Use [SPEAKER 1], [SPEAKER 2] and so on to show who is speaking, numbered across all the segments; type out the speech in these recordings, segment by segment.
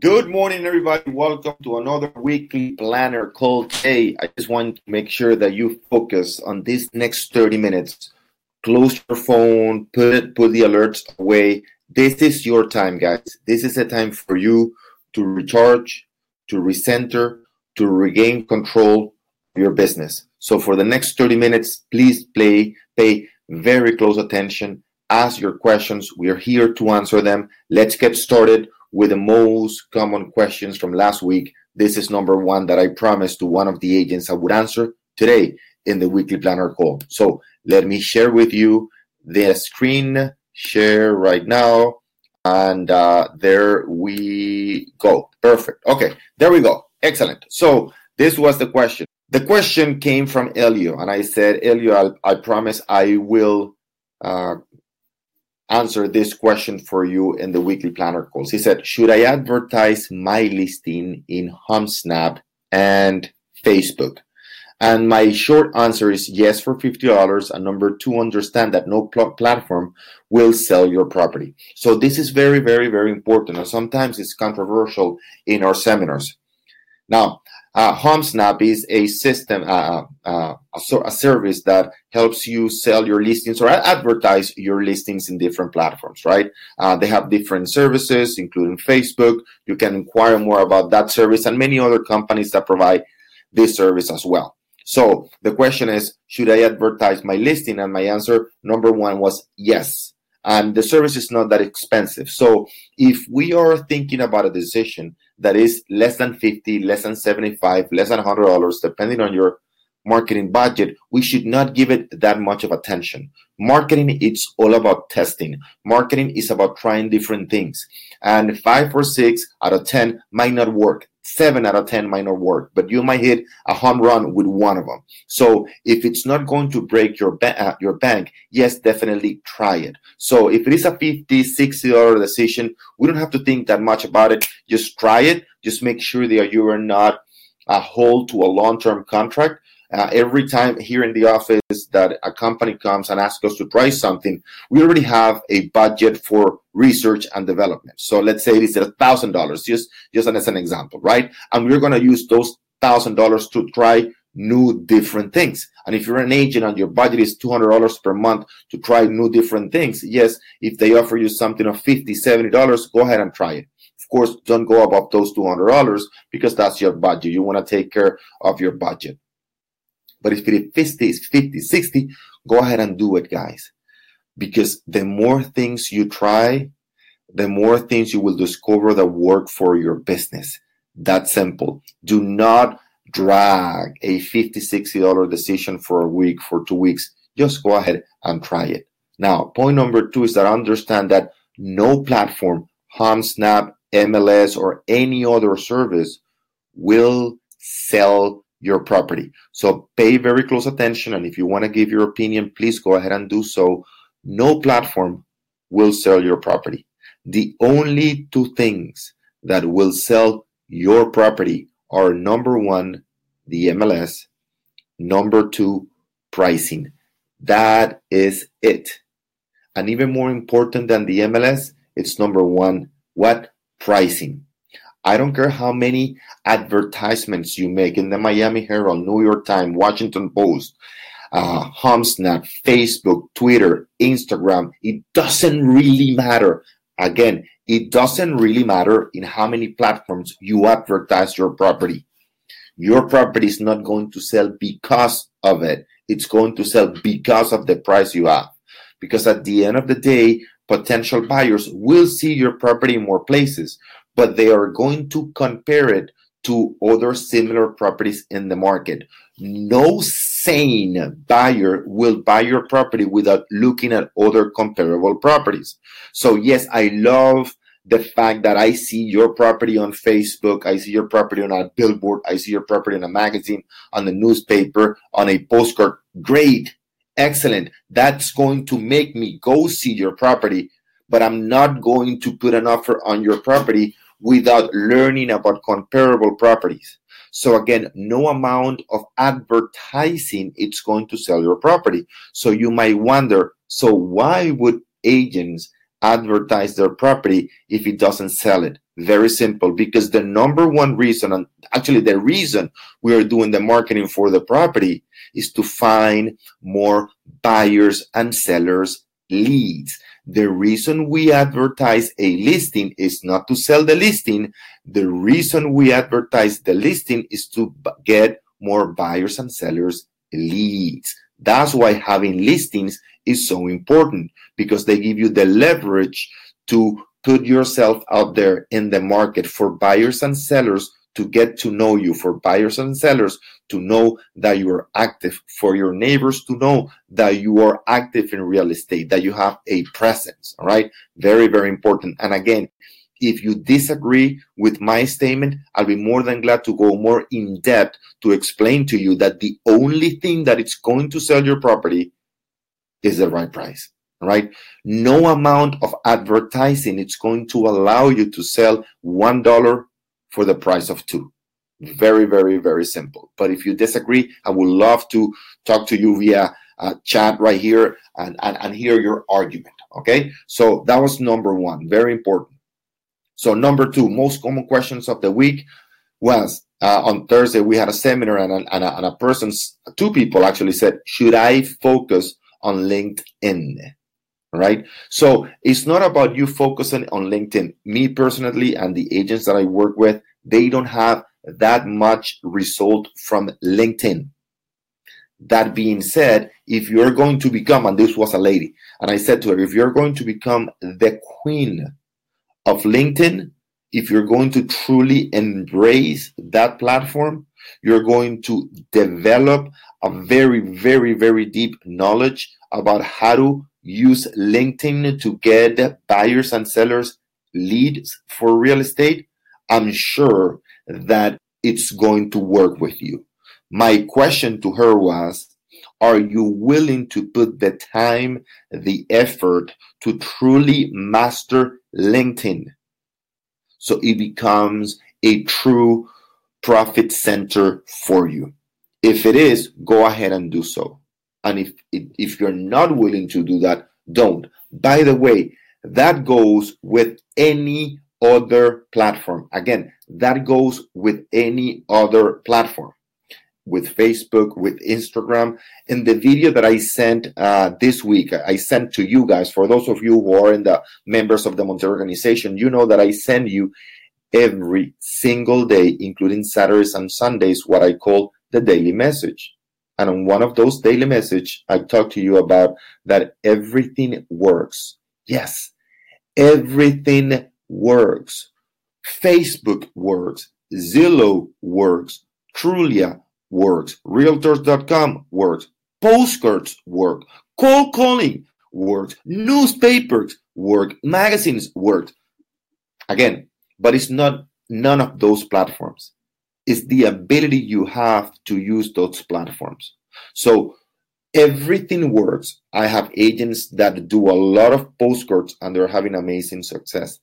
[SPEAKER 1] Good morning, everybody. Welcome to another weekly planner call today. I just want to make sure that you focus on this next 30 minutes. Close your phone, put it, put the alerts away. This is your time, guys. This is a time for you to recharge, to recenter, to regain control of your business. So for the next 30 minutes, please play, pay very close attention. Ask your questions. We are here to answer them. Let's get started with the most common questions from last week. This is number one that I promised to one of the agents I would answer today in the weekly planner call. So let me share with you the screen share right now. And uh, there we go. Perfect. Okay, there we go. Excellent. So this was the question. The question came from Elio, and I said, Elio, I, I promise I will uh, answer this question for you in the weekly planner calls. He said, Should I advertise my listing in HomeSnap and Facebook? And my short answer is yes for $50. And number two, understand that no pl- platform will sell your property. So this is very, very, very important. And sometimes it's controversial in our seminars. Now, uh, HomeSnap is a system, uh, uh, a, a, service that helps you sell your listings or advertise your listings in different platforms, right? Uh, they have different services, including Facebook. You can inquire more about that service and many other companies that provide this service as well. So the question is, should I advertise my listing? And my answer, number one, was yes and the service is not that expensive. So if we are thinking about a decision that is less than 50, less than 75, less than $100, depending on your marketing budget, we should not give it that much of attention. Marketing, it's all about testing. Marketing is about trying different things. And five or six out of 10 might not work seven out of 10 might not work, but you might hit a home run with one of them. So if it's not going to break your, ba- uh, your bank, yes, definitely try it. So if it is a 50, $60 decision, we don't have to think that much about it. Just try it. Just make sure that you are not a hold to a long-term contract uh, every time here in the office that a company comes and asks us to try something, we already have a budget for research and development. So let's say it is a thousand dollars, just just as an example, right? And we're going to use those thousand dollars to try new different things. And if you're an agent and your budget is $200 per month to try new different things, yes, if they offer you something of $50, $70, go ahead and try it. Of course, don't go above those $200 because that's your budget. You want to take care of your budget. But if it is 50, 50, 60, go ahead and do it, guys. Because the more things you try, the more things you will discover that work for your business. That simple. Do not drag a 50 $60 decision for a week, for two weeks. Just go ahead and try it. Now, point number two is that understand that no platform, HomeSnap, MLS, or any other service will sell your property. So pay very close attention. And if you want to give your opinion, please go ahead and do so. No platform will sell your property. The only two things that will sell your property are number one, the MLS, number two, pricing. That is it. And even more important than the MLS, it's number one, what? Pricing. I don't care how many advertisements you make in the Miami Herald, New York Times, Washington Post, uh, HomeSnap, Facebook, Twitter, Instagram. It doesn't really matter. Again, it doesn't really matter in how many platforms you advertise your property. Your property is not going to sell because of it. It's going to sell because of the price you have. Because at the end of the day, potential buyers will see your property in more places but they are going to compare it to other similar properties in the market. No sane buyer will buy your property without looking at other comparable properties. So, yes, I love the fact that I see your property on Facebook, I see your property on a billboard, I see your property in a magazine, on the newspaper, on a postcard. Great, excellent. That's going to make me go see your property, but I'm not going to put an offer on your property without learning about comparable properties. So again, no amount of advertising it's going to sell your property. So you might wonder, so why would agents advertise their property if it doesn't sell it? Very simple, because the number one reason, and actually the reason we are doing the marketing for the property is to find more buyers and sellers leads. The reason we advertise a listing is not to sell the listing. The reason we advertise the listing is to get more buyers and sellers leads. That's why having listings is so important because they give you the leverage to put yourself out there in the market for buyers and sellers to get to know you, for buyers and sellers to know that you are active, for your neighbors to know that you are active in real estate, that you have a presence. All right. Very, very important. And again, if you disagree with my statement, I'll be more than glad to go more in depth to explain to you that the only thing that it's going to sell your property is the right price. Right? No amount of advertising it's going to allow you to sell one dollar for the price of two. Very, very, very simple. But if you disagree, I would love to talk to you via uh, chat right here and, and, and hear your argument. Okay. So that was number one. Very important. So number two, most common questions of the week was uh, on Thursday we had a seminar and a, and a, and a person, two people actually said, should I focus on LinkedIn? Right. So it's not about you focusing on LinkedIn. Me personally and the agents that I work with, they don't have that much result from LinkedIn. That being said, if you're going to become, and this was a lady, and I said to her, if you're going to become the queen of LinkedIn, if you're going to truly embrace that platform, you're going to develop a very, very, very deep knowledge about how to use LinkedIn to get buyers and sellers leads for real estate. I'm sure that it's going to work with you. My question to her was, are you willing to put the time, the effort to truly master LinkedIn so it becomes a true profit center for you? If it is, go ahead and do so. And if if you're not willing to do that, don't. By the way, that goes with any other platform. Again, that goes with any other platform with Facebook, with Instagram. In the video that I sent uh, this week, I sent to you guys, for those of you who are in the members of the Montiel organization, you know that I send you every single day, including Saturdays and Sundays, what I call the daily message. And on one of those daily message, I talk to you about that everything works. Yes, everything works. Facebook works. Zillow works. Trulia works. Realtors.com works. Postcards work. Cold calling works. Newspapers work. Magazines work. Again, but it's not none of those platforms. It's the ability you have to use those platforms. So everything works. I have agents that do a lot of postcards and they're having amazing success.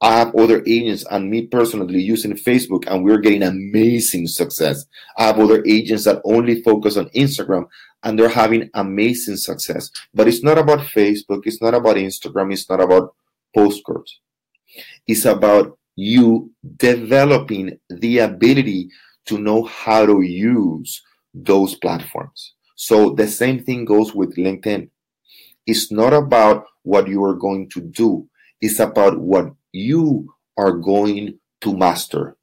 [SPEAKER 1] I have other agents and me personally using Facebook and we're getting amazing success. I have other agents that only focus on Instagram and they're having amazing success. But it's not about Facebook, it's not about Instagram, it's not about postcards. It's about you developing the ability to know how to use those platforms. So the same thing goes with LinkedIn. It's not about what you are going to do, it's about what you are going to master.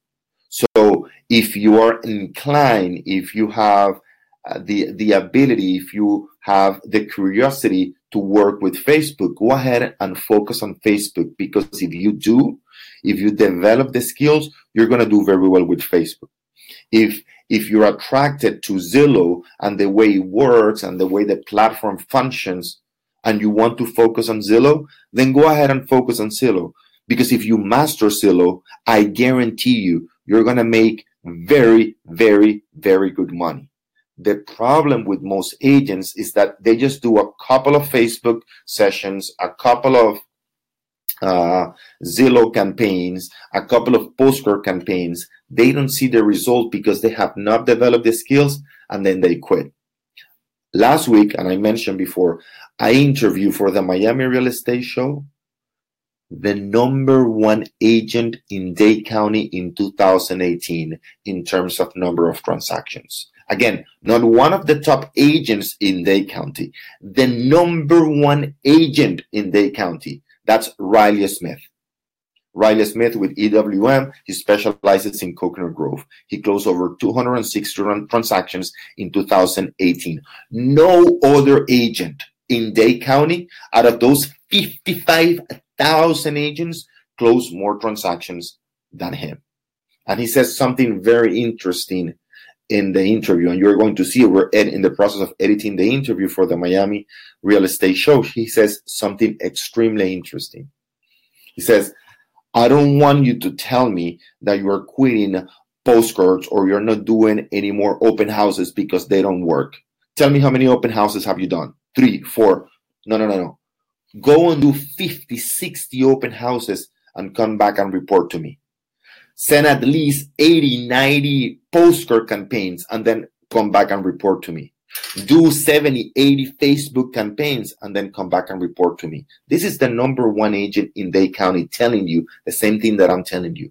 [SPEAKER 1] So if you are inclined, if you have uh, the the ability, if you have the curiosity to work with Facebook, go ahead and focus on Facebook because if you do, if you develop the skills, you're going to do very well with Facebook. If if you're attracted to Zillow and the way it works and the way the platform functions, and you want to focus on Zillow, then go ahead and focus on Zillow. Because if you master Zillow, I guarantee you, you're going to make very, very, very good money. The problem with most agents is that they just do a couple of Facebook sessions, a couple of uh, Zillow campaigns, a couple of postcard campaigns. They don't see the result because they have not developed the skills and then they quit. Last week, and I mentioned before, I interviewed for the Miami Real Estate Show the number one agent in Dade County in 2018 in terms of number of transactions. Again, not one of the top agents in Dade County, the number one agent in Dade County. That's Riley Smith. Riley Smith with EWM, he specializes in Coconut Grove. He closed over 260 transactions in 2018. No other agent in Dade County out of those 55,000 agents closed more transactions than him. And he says something very interesting in the interview, and you're going to see we're in the process of editing the interview for the Miami Real Estate Show. He says something extremely interesting. He says, I don't want you to tell me that you are quitting postcards or you're not doing any more open houses because they don't work. Tell me how many open houses have you done? Three, four. No, no, no, no. Go and do 50, 60 open houses and come back and report to me. Send at least 80, 90 postcard campaigns and then come back and report to me do 70, 80 Facebook campaigns, and then come back and report to me. This is the number one agent in Dade County telling you the same thing that I'm telling you.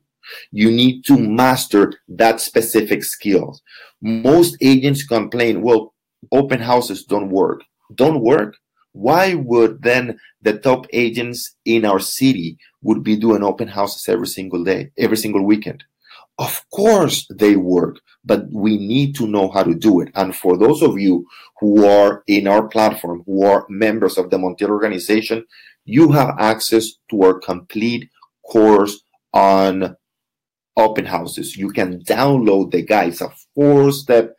[SPEAKER 1] You need to master that specific skill. Most agents complain, well, open houses don't work. Don't work? Why would then the top agents in our city would be doing open houses every single day, every single weekend? Of course they work, but we need to know how to do it. And for those of you who are in our platform, who are members of the Montiel organization, you have access to our complete course on open houses. You can download the guide. It's a four step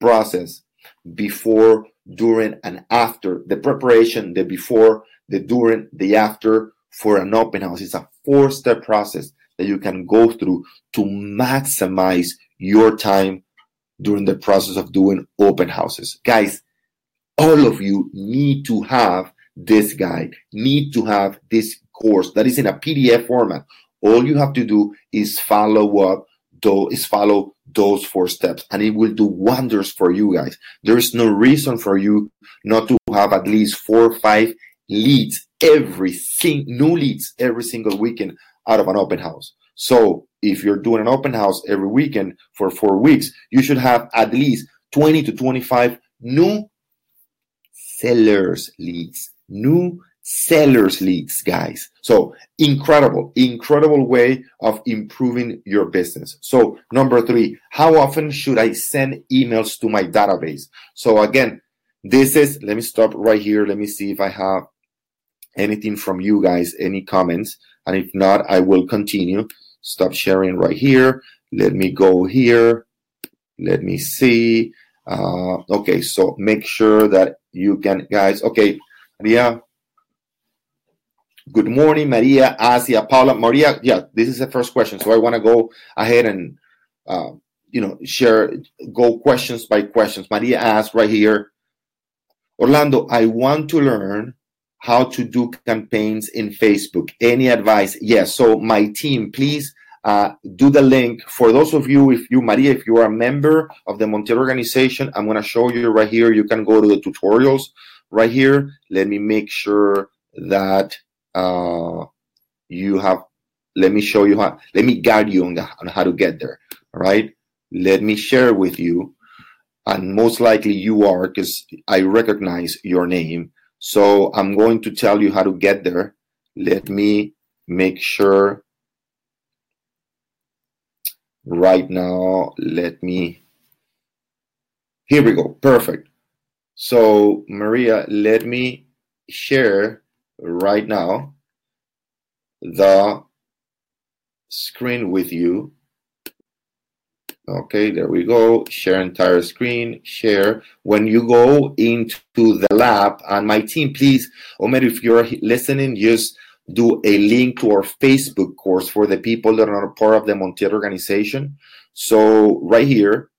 [SPEAKER 1] process before, during, and after the preparation, the before, the during, the after for an open house. It's a four step process that you can go through to maximize your time during the process of doing open houses. Guys, all of you need to have this guide, need to have this course that is in a PDF format. All you have to do is follow up, is follow those four steps, and it will do wonders for you guys. There is no reason for you not to have at least four or five leads every single new leads every single weekend out of an open house. So if you're doing an open house every weekend for four weeks, you should have at least 20 to 25 new sellers leads, new sellers leads, guys. So incredible, incredible way of improving your business. So number three, how often should I send emails to my database? So again, this is, let me stop right here. Let me see if I have anything from you guys, any comments. And if not, I will continue. Stop sharing right here. Let me go here. Let me see. Uh, okay, so make sure that you can, guys. Okay, Maria. Good morning, Maria, Asia, Paula, Maria. Yeah, this is the first question. So I want to go ahead and, uh, you know, share, go questions by questions. Maria asked right here, Orlando, I want to learn how to do campaigns in Facebook. Any advice? Yes. So my team, please uh, do the link for those of you. If you, Maria, if you are a member of the Montiel organization, I'm going to show you right here. You can go to the tutorials right here. Let me make sure that uh, you have. Let me show you how. Let me guide you on, on how to get there. Right. Let me share with you, and most likely you are because I recognize your name so I'm going to tell you how to get there. Let me make sure right now. Let me, here we go. Perfect. So Maria, let me share right now the screen with you Okay, there we go. Share entire screen, share. When you go into the lab, and my team, please, Omer, if you're listening, just do a link to our Facebook course for the people that are part of the Montiel organization. So right here,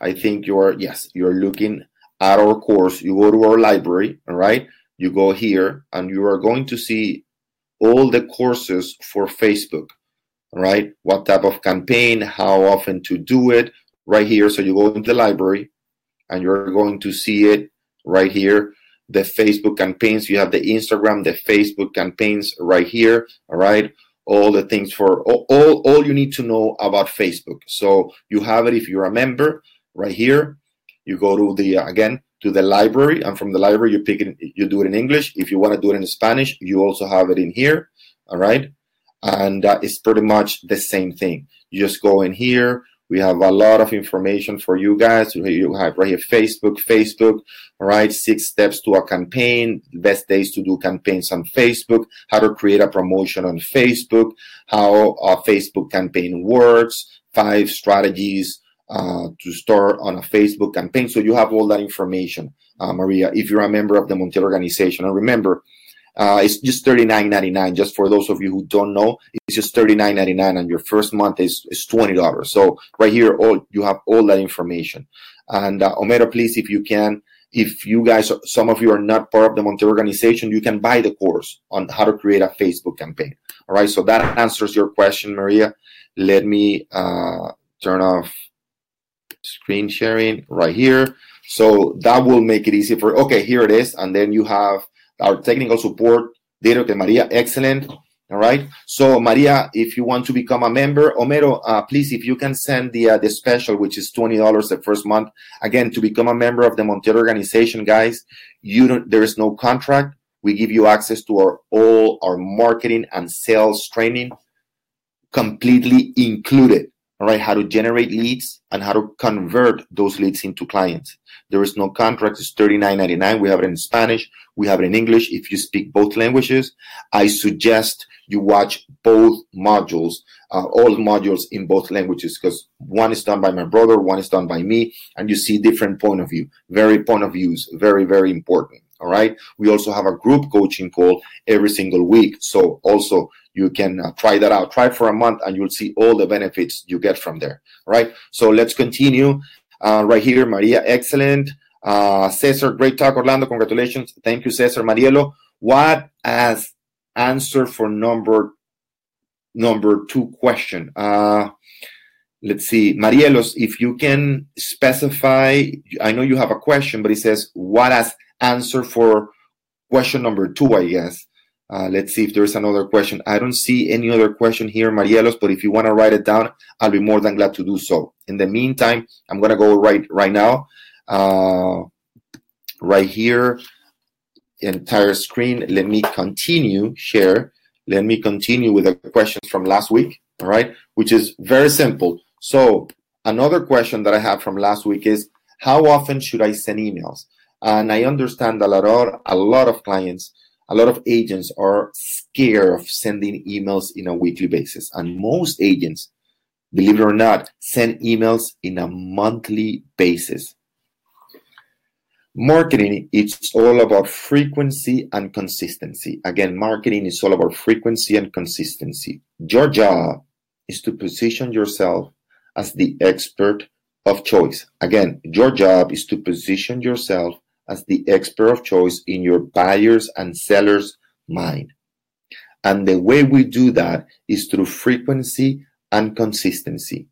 [SPEAKER 1] I think you're, yes, you're looking at our course. You go to our library, all right? You go here, and you are going to see all the courses for Facebook right? What type of campaign, how often to do it, right here. So you go into the library and you're going to see it right here. the Facebook campaigns. You have the Instagram, the Facebook campaigns right here. All right. All the things for all, all, all you need to know about Facebook. So you have it if you're a member right here. You go to the, uh, again, to the library and from the library you pick it you do it in english. If you want to do it in spanish you also have it in here all right? And uh, it's pretty much the same thing. You just go in here. We have a lot of information for you guys. You have right here facebook facebook all right? Six steps to a campaign best days to do campaigns on facebook how to create a promotion on facebook how a facebook campaign works five strategies uh, to start on a Facebook campaign. So you have all that information, uh, Maria, if you're a member of the Montiel organization. And remember, uh, it's just $39.99. Just for those of you who don't know, it's just $39.99, and your first month is, is $20. So right here, all you have all that information. And uh, Omero, please, if you can, if you guys, some of you are not part of the Montiel organization, you can buy the course on how to create a Facebook campaign. All right. So that answers your question, Maria. Let me uh, turn off screen sharing right here. So that will make it easy for, okay, here it is. And then you have our technical support, Dero que Maria, excellent. All right. So Maria, if you want to become a member, Omero, uh, please, if you can send the uh, the special, which is twenty dollars the first month. Again, to become a member of the Montiel organization, guys, you don't. There is no contract. We give you access to our all our marketing and sales training, completely included all right, how to generate leads and how to convert those leads into clients. There is no contract. It's $39.99. We have it in Spanish. We have it in English. If you speak both languages, I suggest you watch both modules, uh, all modules in both languages, because one is done by my brother, one is done by me, and you see different point of view. Very point of views, very, very important. All right. We also have a group coaching call every single week. So also you can uh, try that out. Try for a month and you'll see all the benefits you get from there. Right. So let's continue. Uh, right here, Maria, excellent. Uh, Cesar, great talk, Orlando. Congratulations. Thank you, Cesar. Marielo, what as answer for number number two question? Uh, let's see, Marielos, if you can specify, I know you have a question, but it says what as answer for question number two, I guess. Uh, let's see if there's another question. I don't see any other question here, Marielos, but if you want to write it down, I'll be more than glad to do so. In the meantime, I'm going to go right right now, uh, right here, entire screen. Let me continue, share. Let me continue with the questions from last week, all right, which is very simple. So another question that I have from last week is, how often should I send emails? And I understand that a lot, a lot of clients a lot of agents are scared of sending emails in a weekly basis. And most agents, believe it or not, send emails in a monthly basis. Marketing, it's all about frequency and consistency. Again, marketing is all about frequency and consistency. Your job is to position yourself as the expert of choice. Again, your job is to position yourself as the expert of choice in your buyers and sellers mind. And the way we do that is through frequency and consistency.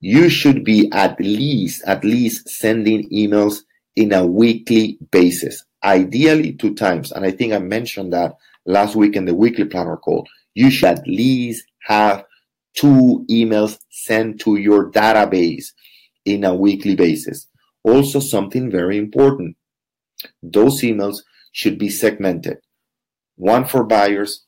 [SPEAKER 1] You should be at least, at least sending emails in a weekly basis, ideally two times. And I think I mentioned that last week in the weekly planner call. You should at least have two emails sent to your database in a weekly basis. Also, something very important those emails should be segmented one for buyers,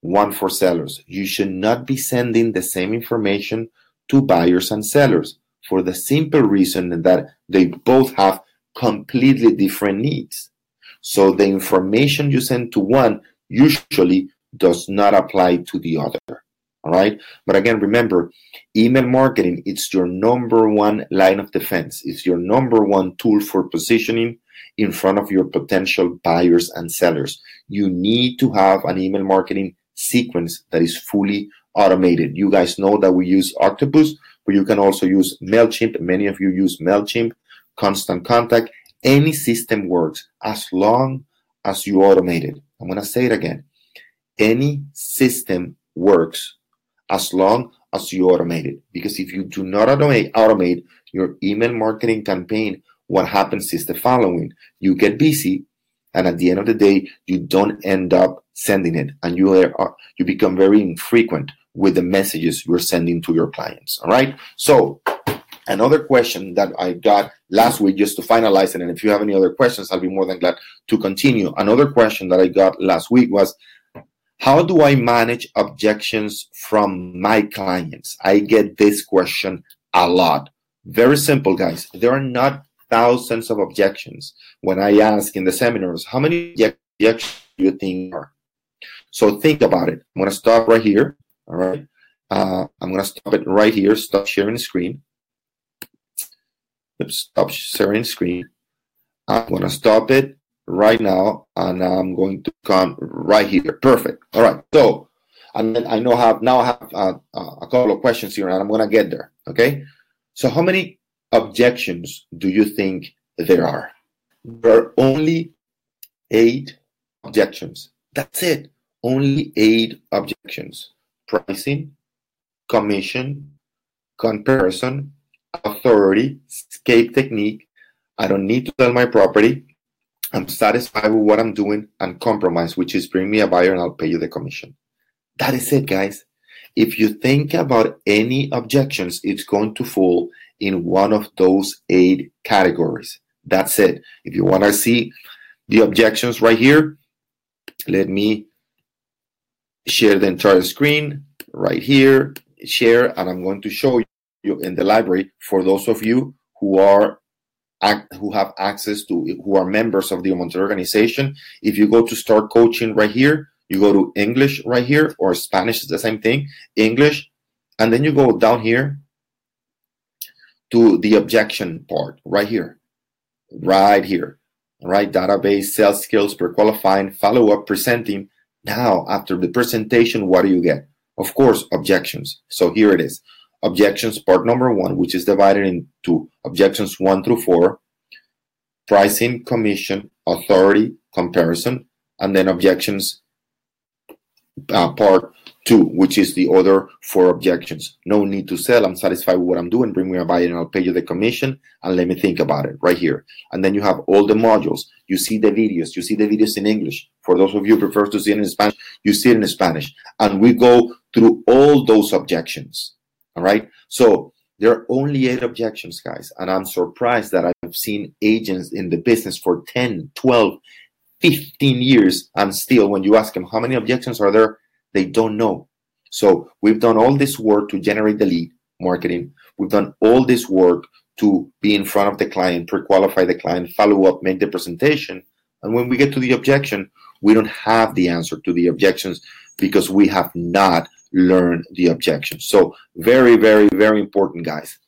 [SPEAKER 1] one for sellers. You should not be sending the same information to buyers and sellers for the simple reason that they both have completely different needs. So the information you send to one usually does not apply to the other. All right. But again, remember, email marketing, it's your number one line of defense. It's your number one tool for positioning in front of your potential buyers and sellers. You need to have an email marketing sequence that is fully automated. You guys know that we use Octopus, but you can also use MailChimp. Many of you use MailChimp, Constant Contact. Any system works as long as you automate it. I'm going to say it again. Any system works as long as you automate it. Because if you do not automate, automate your email marketing campaign what happens is the following you get busy and at the end of the day, you don't end up sending it, and you are you become very infrequent with the messages you're sending to your clients. All right. So another question that I got last week, just to finalize it, and if you have any other questions, I'll be more than glad to continue. Another question that I got last week was how do I manage objections from my clients? I get this question a lot. Very simple, guys. There are not thousands of objections. When I ask in the seminars, how many objections do you think are? So think about it. I'm going to stop right here. All right. Uh, I'm going to stop it right here. Stop sharing screen. Oops, stop sharing screen. I'm going to stop it right now, and I'm going to come right here. Perfect. All right. So, and then I know have now I have uh, uh, a couple of questions here, and I'm going to get there. Okay. So, how many objections do you think there are? There are only eight objections. That's it. Only eight objections: pricing, commission, comparison, authority, escape technique. I don't need to sell my property I'm satisfied with what I'm doing and compromise, which is bring me a buyer and I'll pay you the commission. That is it, guys. If you think about any objections, it's going to fall in one of those eight categories. That's it. If you want to see the objections right here, let me share the entire screen right here, share, and I'm going to show you in the library for those of you who are who have access to who are members of the Montiel organization. If you go to start coaching right here, you go to English right here, or Spanish is the same thing, English, and then you go down here to the objection part right here, right here, right? Database, sales skills, pre-qualifying, follow-up, presenting. Now, after the presentation, what do you get? Of course, objections. So here it is objections part number one, which is divided into objections one through four, pricing, commission, authority, comparison, and then objections uh, part two, which is the other four objections. No need to sell. I'm satisfied with what I'm doing. Bring me a buyer and I'll pay you the commission and let me think about it right here. And then you have all the modules. You see the videos. You see the videos in English. For those of you who prefer to see it in Spanish, you see it in Spanish. And we go through all those objections. All right. So there are only eight objections, guys. And I'm surprised that I've seen agents in the business for 10, 12, 15 years. And still, when you ask them how many objections are there, they don't know. So we've done all this work to generate the lead marketing. We've done all this work to be in front of the client, pre qualify the client, follow up, make the presentation. And when we get to the objection, we don't have the answer to the objections because we have not learned the objections. So very, very, very important, guys.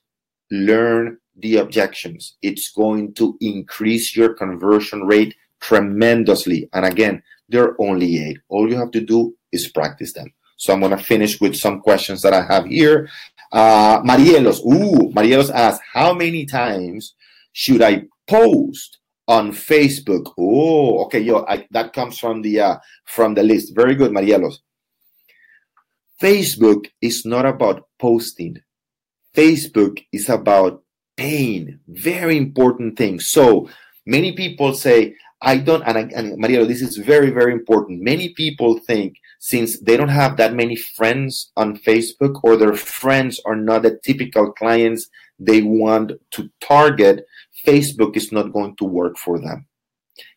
[SPEAKER 1] Learn the objections. It's going to increase your conversion rate tremendously. And again, they're only eight. All you have to do is practice them. So I'm going to finish with some questions that I have here. Uh, Marielos, ooh, Marielos asks, how many times should I post on Facebook? Oh, okay, yo, I, that comes from the uh, from the list. Very good, Marielos. Facebook is not about posting. Facebook is about pain. Very important thing. So many people say, I don't, and, and Maria, this is very, very important. Many people think since they don't have that many friends on Facebook or their friends are not the typical clients they want to target, Facebook is not going to work for them.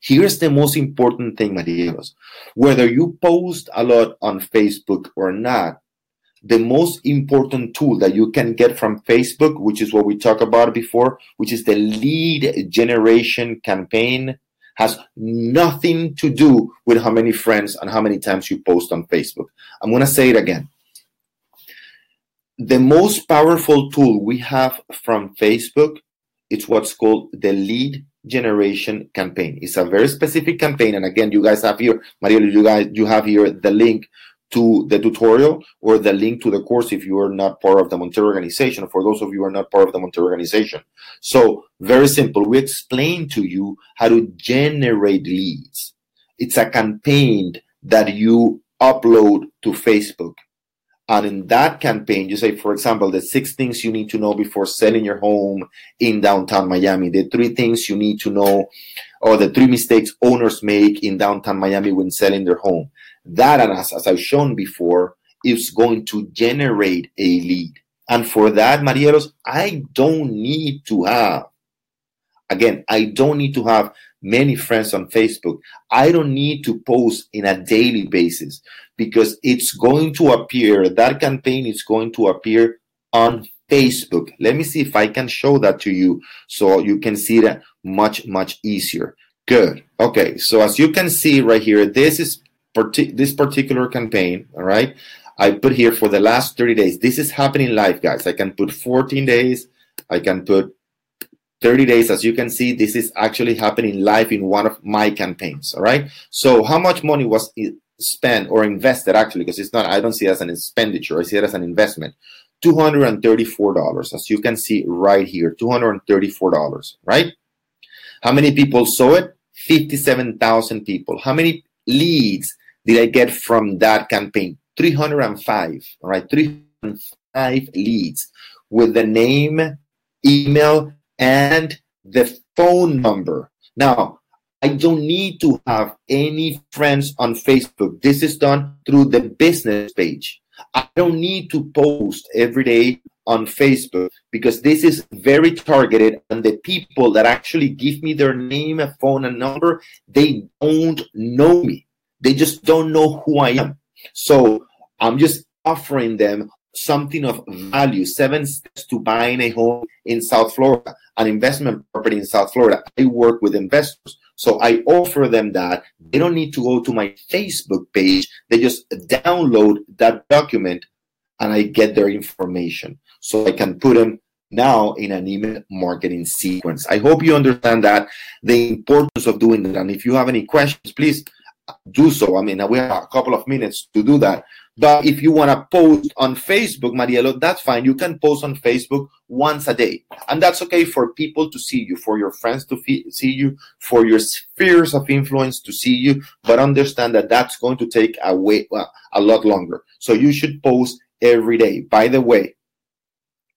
[SPEAKER 1] Here's the most important thing, Marielos. Whether you post a lot on Facebook or not, the most important tool that you can get from Facebook, which is what we talked about before, which is the lead generation campaign, has nothing to do with how many friends and how many times you post on Facebook. I'm going to say it again. The most powerful tool we have from Facebook it's what's called the lead generation campaign. It's a very specific campaign. And again, you guys have here, Mario, you guys, you have here the link to the tutorial or the link to the course if you are not part of the Montiel organization, for those of you who are not part of the Montiel organization. So very simple. We explain to you how to generate leads. It's a campaign that you upload to Facebook. And in that campaign, you say, for example, the six things you need to know before selling your home in downtown Miami, the three things you need to know or the three mistakes owners make in downtown Miami when selling their home. That, as I've shown before, is going to generate a lead. And for that, Marielos, I don't need to have, again, I don't need to have many friends on Facebook. I don't need to post in a daily basis because it's going to appear, that campaign is going to appear on Facebook. Let me see if I can show that to you so you can see that much, much easier. Good. Okay. So as you can see right here, this is partic- this particular campaign. All right. I put here for the last 30 days. This is happening live, guys. I can put 14 days. I can put 30 days. As you can see, this is actually happening live in one of my campaigns. All right. So how much money was spent or invested actually? Because it's not, I don't see it as an expenditure. I see it as an investment. $234, as you can see right here, $234, right? How many people saw it? 57,000 people. How many leads did I get from that campaign? 305, all right? 305 leads with the name, email, and the phone number. Now, I don't need to have any friends on Facebook. This is done through the business page. I don't need to post every day on Facebook because this is very targeted and the people that actually give me their name, phone, and number, they don't know me. They just don't know who I am. So I'm just offering them something of value. Seven steps to buying a home in South Florida, an investment property in South Florida. I work with investors. So I offer them that. They don't need to go to my Facebook page. They just download that document and I get their information. So I can put them now in an email marketing sequence. I hope you understand that the importance of doing that. And if you have any questions, please do so. I mean, we have a couple of minutes to do that. But if you want to post on Facebook, Marielo, that's fine. You can post on Facebook once a day. And that's okay for people to see you, for your friends to see you, for your spheres of influence to see you. But understand that that's going to take a, way, well, a lot longer. So you should post every day. By the way,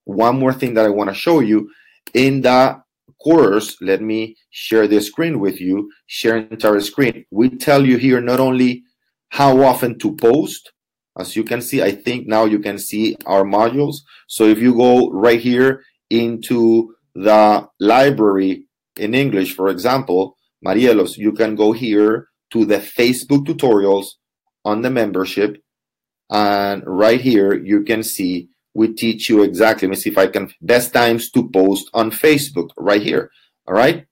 [SPEAKER 1] one more thing that I want to show you in the course, let me share the screen with you, share entire screen. We tell you here not only how often to post, as you can see, I think now you can see our modules. So if you go right here into the library in English, for example, Marielos, you can go here to the Facebook tutorials on the membership. And right here, you can see we teach you exactly. Let me see if I can best times to post on Facebook right here. All right.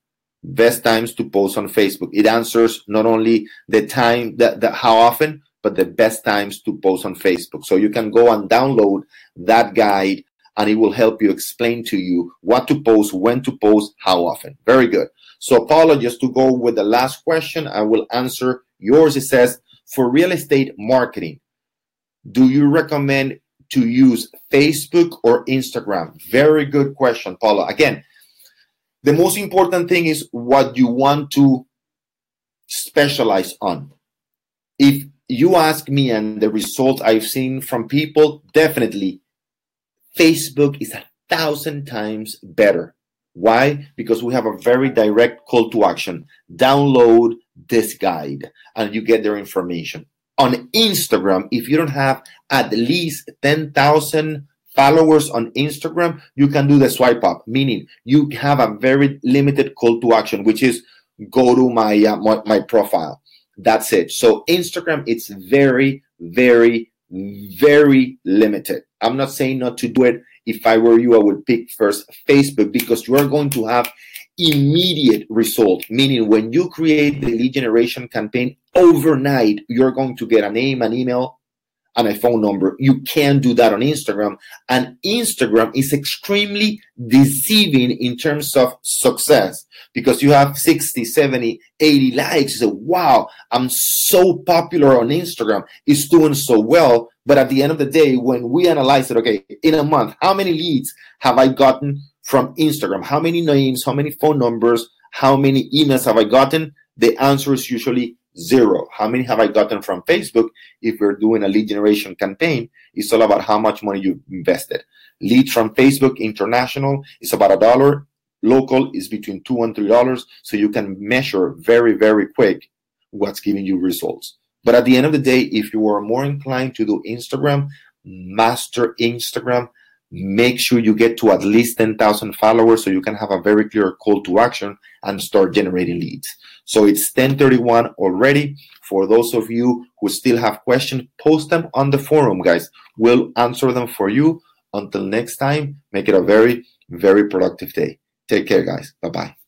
[SPEAKER 1] Best times to post on Facebook. It answers not only the time that, how often, but the best times to post on Facebook. So you can go and download that guide and it will help you explain to you what to post, when to post, how often. Very good. So, Paula, just to go with the last question, I will answer yours. It says, for real estate marketing, do you recommend to use Facebook or Instagram? Very good question, Paula. Again, the most important thing is what you want to specialize on. If you ask me and the results I've seen from people, definitely Facebook is a thousand times better. Why? Because we have a very direct call to action. Download this guide and you get their information. On Instagram, if you don't have at least 10,000 followers on Instagram, you can do the swipe up, meaning you have a very limited call to action, which is go to my, uh, my, my profile that's it. So Instagram, it's very, very, very limited. I'm not saying not to do it. If I were you, I would pick first Facebook because you are going to have immediate result. Meaning, when you create the lead generation campaign overnight, you're going to get a name, an email, and a phone number. You can do that on Instagram. And Instagram is extremely deceiving in terms of success because you have 60, 70, 80 likes. You say, wow, I'm so popular on Instagram. It's doing so well. But at the end of the day, when we analyze it, okay, in a month, how many leads have I gotten from Instagram? How many names? How many phone numbers? How many emails have I gotten? The answer is usually zero. How many have I gotten from Facebook? If we're doing a lead generation campaign, it's all about how much money you invested. Lead from Facebook International is about a dollar. local is between two and three dollars so you can measure very very quick what's giving you results but at the end of the day if you are more inclined to do instagram master instagram make sure you get to at least 10,000 followers so you can have a very clear call to action and start generating leads. So it's 1031 already. For those of you who still have questions post them on the forum guys. We'll answer them for you. Until next time make it a very very productive day. Take care, guys. Bye bye.